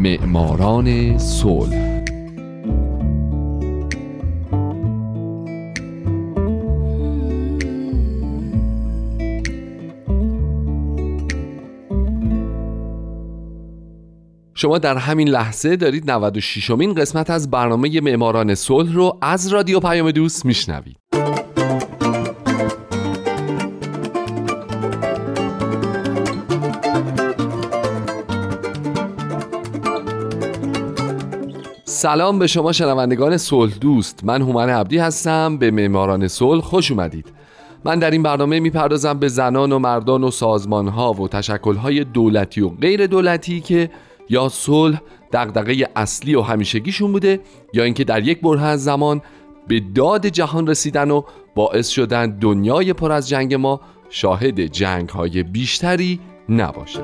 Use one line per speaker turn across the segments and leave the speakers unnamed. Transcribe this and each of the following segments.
معماران صلح. شما در همین لحظه دارید 96 امین قسمت از برنامه معماران صلح رو از رادیو پیام دوست میشنوید. سلام به شما شنوندگان صلح دوست. من هومن عبدی هستم. به معماران صلح خوش اومدید. من در این برنامه می‌پردازم به زنان و مردان و سازمان ها و تشکل های دولتی و غیر دولتی که یا صلح دغدغه اصلی و همیشگیشون بوده یا اینکه در یک بره از زمان به داد جهان رسیدن و باعث شدن دنیای پر از جنگ ما شاهد جنگ های بیشتری نباشه.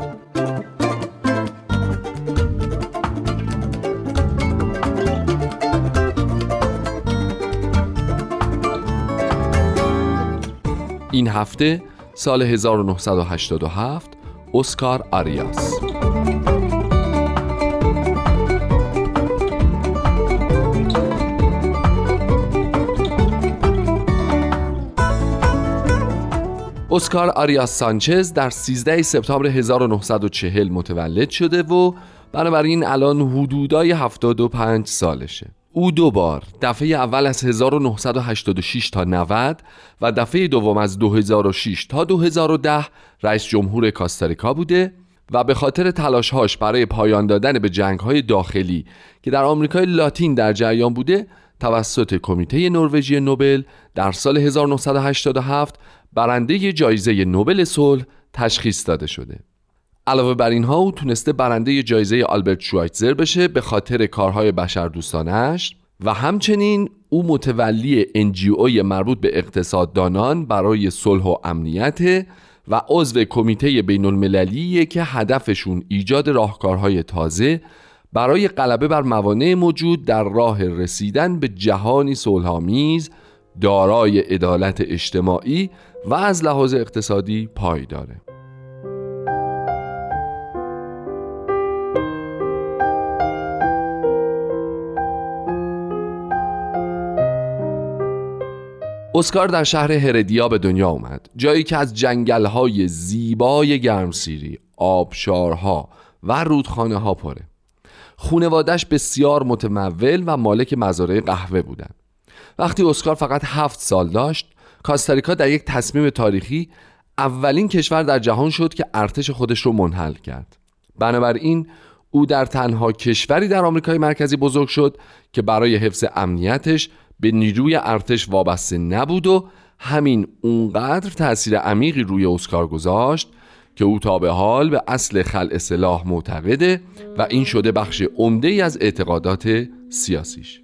این هفته سال 1987 اسکار آریاس. اسکار آریاس سانچز در 13 سپتامبر 1940 متولد شده و بنابراین الان حدودای 75 سالشه. او دو بار دفعه اول از 1986 تا 90 و دفعه دوم از 2006 تا 2010 رئیس جمهور کاستاریکا بوده و به خاطر تلاشهاش برای پایان دادن به جنگهای داخلی که در آمریکای لاتین در جریان بوده توسط کمیته نروژی نوبل در سال 1987 برنده جایزه نوبل صلح تشخیص داده شده. علاوه بر اینها او تونسته برنده جایزه آلبرت شوایتزر بشه به خاطر کارهای بشر دوستانش و همچنین او متولی انجیوی مربوط به اقتصاددانان برای صلح و امنیت و عضو کمیته بین المللی که هدفشون ایجاد راهکارهای تازه برای غلبه بر موانع موجود در راه رسیدن به جهانی صلحآمیز دارای عدالت اجتماعی و از لحاظ اقتصادی پایداره اسکار در شهر هردیا به دنیا اومد. جایی که از جنگلهای زیبای گرمسیری آبشارها و رودخانه ها پره. خونوادش بسیار متمول و مالک مزارع قهوه بودند وقتی اسکار فقط هفت سال داشت کاستاریکا در یک تصمیم تاریخی اولین کشور در جهان شد که ارتش خودش رو منحل کرد. بنابراین او در تنها کشوری در آمریکای مرکزی بزرگ شد که برای حفظ امنیتش به نیروی ارتش وابسته نبود و همین اونقدر تاثیر عمیقی روی اسکار گذاشت که او تا به حال به اصل خلع سلاح معتقده و این شده بخش عمده ای از اعتقادات سیاسیش.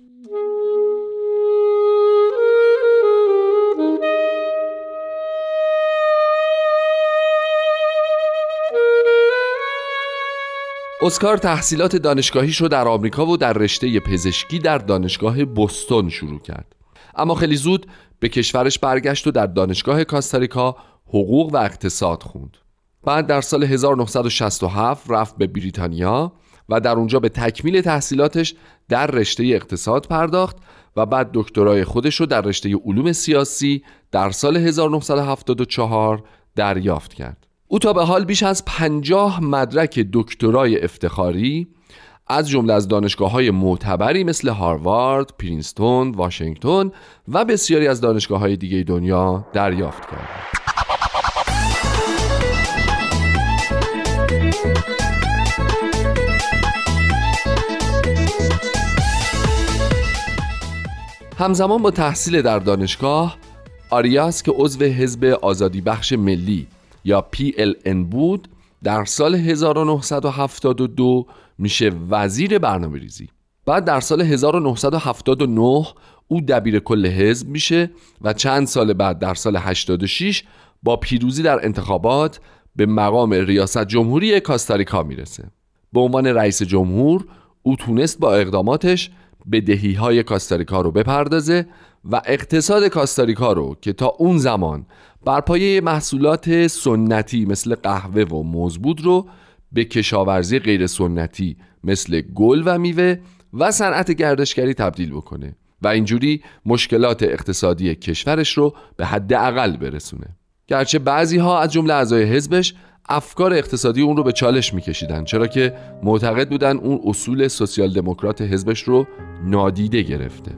اسکار تحصیلات دانشگاهیش رو در آمریکا و در رشته پزشکی در دانشگاه بوستون شروع کرد. اما خیلی زود به کشورش برگشت و در دانشگاه کاستاریکا حقوق و اقتصاد خوند. بعد در سال 1967 رفت به بریتانیا و در اونجا به تکمیل تحصیلاتش در رشته اقتصاد پرداخت و بعد دکترای خودش رو در رشته علوم سیاسی در سال 1974 دریافت کرد. او تا به حال بیش از پنجاه مدرک دکترای افتخاری از جمله از دانشگاه های معتبری مثل هاروارد، پرینستون، واشنگتن و بسیاری از دانشگاه های دیگه دنیا دریافت کرد. همزمان با تحصیل در دانشگاه آریاس که عضو حزب آزادی بخش ملی یا PLN بود در سال 1972 میشه وزیر برنامه ریزی بعد در سال 1979 او دبیر کل حزب میشه و چند سال بعد در سال 86 با پیروزی در انتخابات به مقام ریاست جمهوری کاستاریکا می‌رسه. به عنوان رئیس جمهور او تونست با اقداماتش به دهی های کاستاریکا رو بپردازه و اقتصاد کاستاریکا رو که تا اون زمان بر پایه محصولات سنتی مثل قهوه و موز بود رو به کشاورزی غیر سنتی مثل گل و میوه و صنعت گردشگری تبدیل بکنه و اینجوری مشکلات اقتصادی کشورش رو به حد اقل برسونه. گرچه بعضی ها از جمله اعضای حزبش افکار اقتصادی اون رو به چالش میکشیدن چرا که معتقد بودن اون اصول سوسیال دموکرات حزبش رو نادیده گرفته.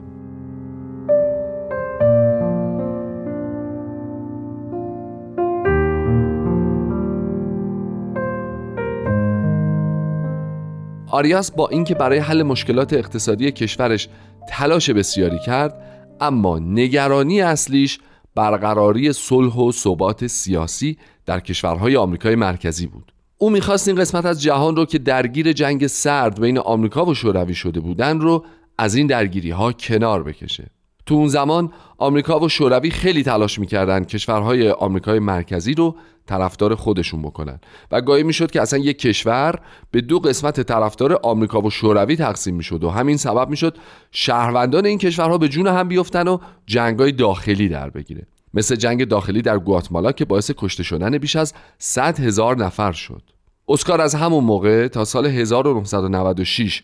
آریاس با اینکه برای حل مشکلات اقتصادی کشورش تلاش بسیاری کرد اما نگرانی اصلیش برقراری صلح و ثبات سیاسی در کشورهای آمریکای مرکزی بود. او می‌خواست این قسمت از جهان رو که درگیر جنگ سرد بین آمریکا و شوروی شده بودن رو از این درگیری ها کنار بکشه. تو اون زمان آمریکا و شوروی خیلی تلاش می‌کردن کشورهای آمریکای مرکزی رو طرفدار خودشون بکنن. و گاهی می‌شد که اصلا یک کشور به دو قسمت طرفدار آمریکا و شوروی تقسیم می‌شد و همین سبب می‌شد شهروندان این کشورها به جون هم بیفتن و جنگای داخلی در بگیره. مثل جنگ داخلی در گواتمالا که باعث کشته شدن بیش از 100 هزار نفر شد. اسکار از همون موقع تا سال 1996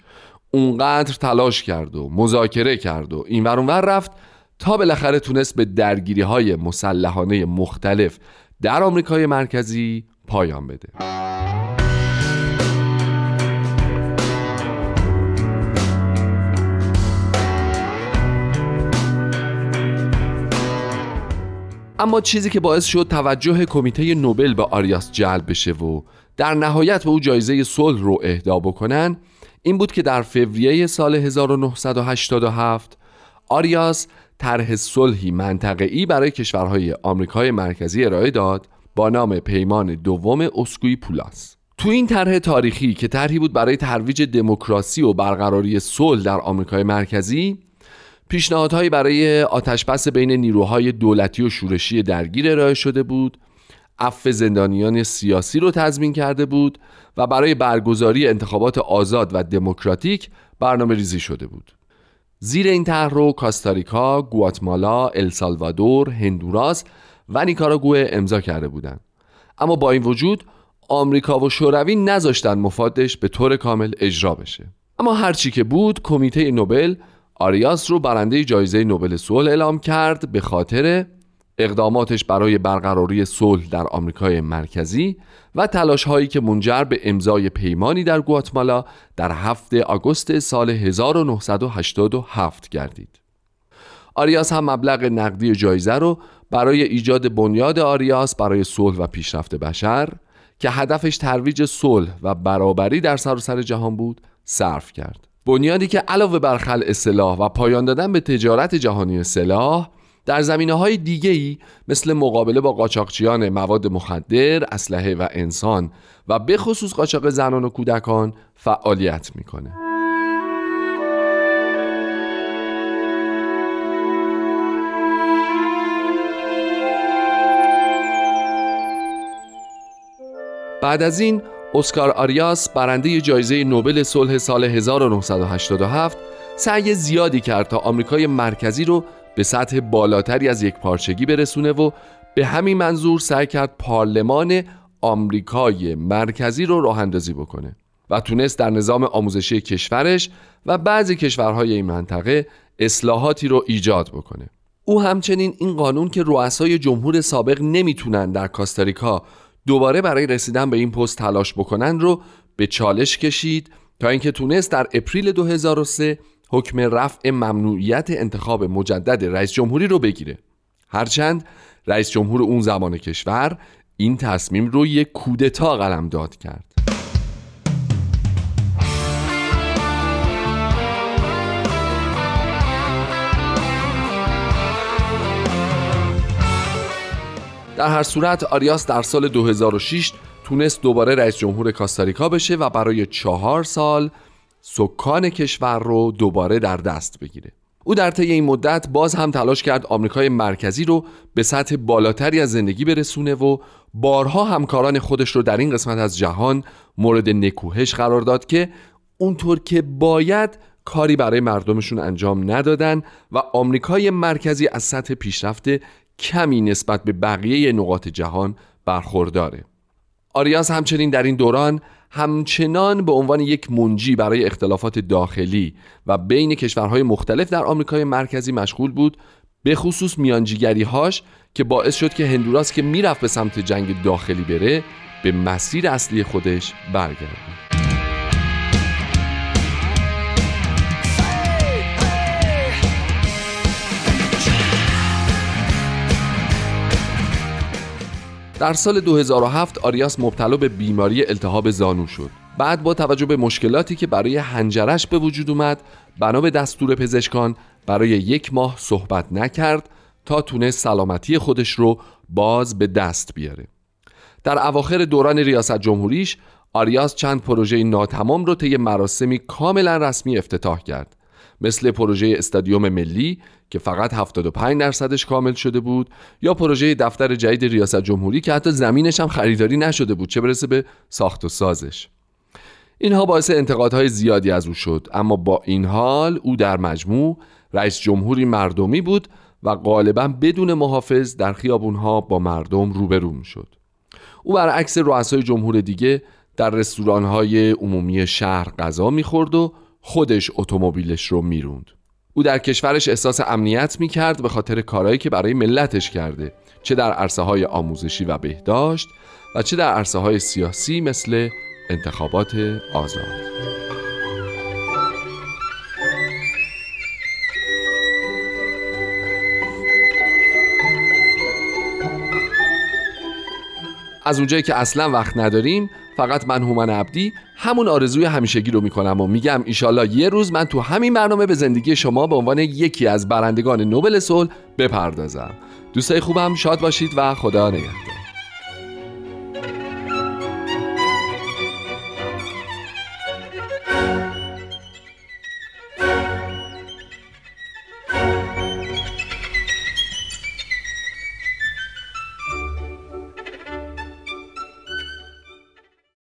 اونقدر تلاش کرد و مذاکره کرد و این اونور رفت تا بالاخره تونست به درگیری های مسلحانه مختلف در آمریکای مرکزی پایان بده. اما چیزی که باعث شد توجه کمیته نوبل به آریاس جلب بشه و در نهایت به او جایزه صلح رو اهدا بکنن این بود که در فوریه سال 1987 آریاس طرح صلحی منطقه‌ای برای کشورهای آمریکای مرکزی ارائه داد با نام پیمان دوم اسکوی پولاس. تو این طرح تاریخی که طرحی بود برای ترویج دموکراسی و برقراری صلح در آمریکای مرکزی پیشنهادهایی برای آتشبس بین نیروهای دولتی و شورشی درگیر ارائه شده بود عفو زندانیان سیاسی رو تضمین کرده بود و برای برگزاری انتخابات آزاد و دموکراتیک برنامه ریزی شده بود زیر این طرح رو کاستاریکا، گواتمالا، السالوادور، هندوراس و نیکاراگوه امضا کرده بودند. اما با این وجود آمریکا و شوروی نذاشتن مفادش به طور کامل اجرا بشه. اما هرچی که بود کمیته نوبل آریاس رو برنده جایزه نوبل صلح اعلام کرد به خاطر اقداماتش برای برقراری صلح در آمریکای مرکزی و تلاش هایی که منجر به امضای پیمانی در گواتمالا در هفته آگوست سال 1987 گردید. آریاس هم مبلغ نقدی جایزه رو برای ایجاد بنیاد آریاس برای صلح و پیشرفت بشر که هدفش ترویج صلح و برابری در سراسر سر جهان بود صرف کرد. بنیادی که علاوه بر خلع سلاح و پایان دادن به تجارت جهانی سلاح در زمینه های دیگه ای مثل مقابله با قاچاقچیان مواد مخدر، اسلحه و انسان و به خصوص قاچاق زنان و کودکان فعالیت می‌کنه. بعد از این اسکار آریاس برنده جایزه نوبل صلح سال 1987 سعی زیادی کرد تا آمریکای مرکزی رو به سطح بالاتری از یک پارچگی برسونه و به همین منظور سعی کرد پارلمان آمریکای مرکزی رو راه اندازی بکنه و تونست در نظام آموزشی کشورش و بعضی کشورهای این منطقه اصلاحاتی رو ایجاد بکنه. او همچنین این قانون که رؤسای جمهور سابق نمی‌تونن در کاستاریکا دوباره برای رسیدن به این پست تلاش بکنن رو به چالش کشید تا اینکه تونست در اپریل 2003 حکم رفع ممنوعیت انتخاب مجدد رئیس جمهوری رو بگیره. هرچند رئیس جمهور اون زمان کشور این تصمیم رو یک کودتا قلم داد کرد. در هر صورت آریاس در سال 2006 تونست دوباره رئیس جمهور کاستاریکا بشه و برای چهار سال سکان کشور رو دوباره در دست بگیره. او در طی این مدت باز هم تلاش کرد آمریکای مرکزی رو به سطح بالاتری از زندگی برسونه و بارها همکاران خودش رو در این قسمت از جهان مورد نکوهش قرار داد که اونطور که باید کاری برای مردمشون انجام ندادن و آمریکای مرکزی از سطح پیشرفت کمی نسبت به بقیه نقاط جهان برخورداره. آریاس همچنین در این دوران همچنان به عنوان یک منجی برای اختلافات داخلی و بین کشورهای مختلف در آمریکای مرکزی مشغول بود به خصوص میانجیگری هاش که باعث شد که هندوراس که می‌رفت به سمت جنگ داخلی بره به مسیر اصلی خودش برگرده در سال 2007 آریاس مبتلا به بیماری التهاب زانو شد. بعد با توجه به مشکلاتی که برای هنجرش به وجود اومد بنا به دستور پزشکان برای یک ماه صحبت نکرد تا تونست سلامتی خودش رو باز به دست بیاره. در اواخر دوران ریاست جمهوریش آریاس چند پروژه ناتمام رو طی مراسمی کاملا رسمی افتتاح کرد. مثل پروژه استادیوم ملی که فقط 75 درصدش کامل شده بود یا پروژه دفتر جدید ریاست جمهوری که حتی زمینش هم خریداری نشده بود چه برسه به ساخت و سازش. اینها باعث انتقادهای زیادی از او شد اما با این حال او در مجموع رئیس جمهوری مردمی بود و غالبا بدون محافظ در خیابونها با مردم روبرو شد او برعکس رؤسای جمهور دیگه در رستورانهای عمومی شهر غذا می‌خورد و خودش اتومبیلش رو می‌روند. او در کشورش احساس امنیت می‌کرد به خاطر کارهایی که برای ملتش کرده چه در عرصه های آموزشی و بهداشت و چه در عرصه های سیاسی مثل انتخابات آزاد. از اونجایی که اصلا وقت نداریم فقط من هومن عبدی همون آرزوی همیشگی رو می‌کنم و میگم ایشالله یه روز من تو همین برنامه به زندگی شما به عنوان یکی از برندگان نوبل صلح بپردازم. دوستای خوبم شاد باشید و خدا نگهدار.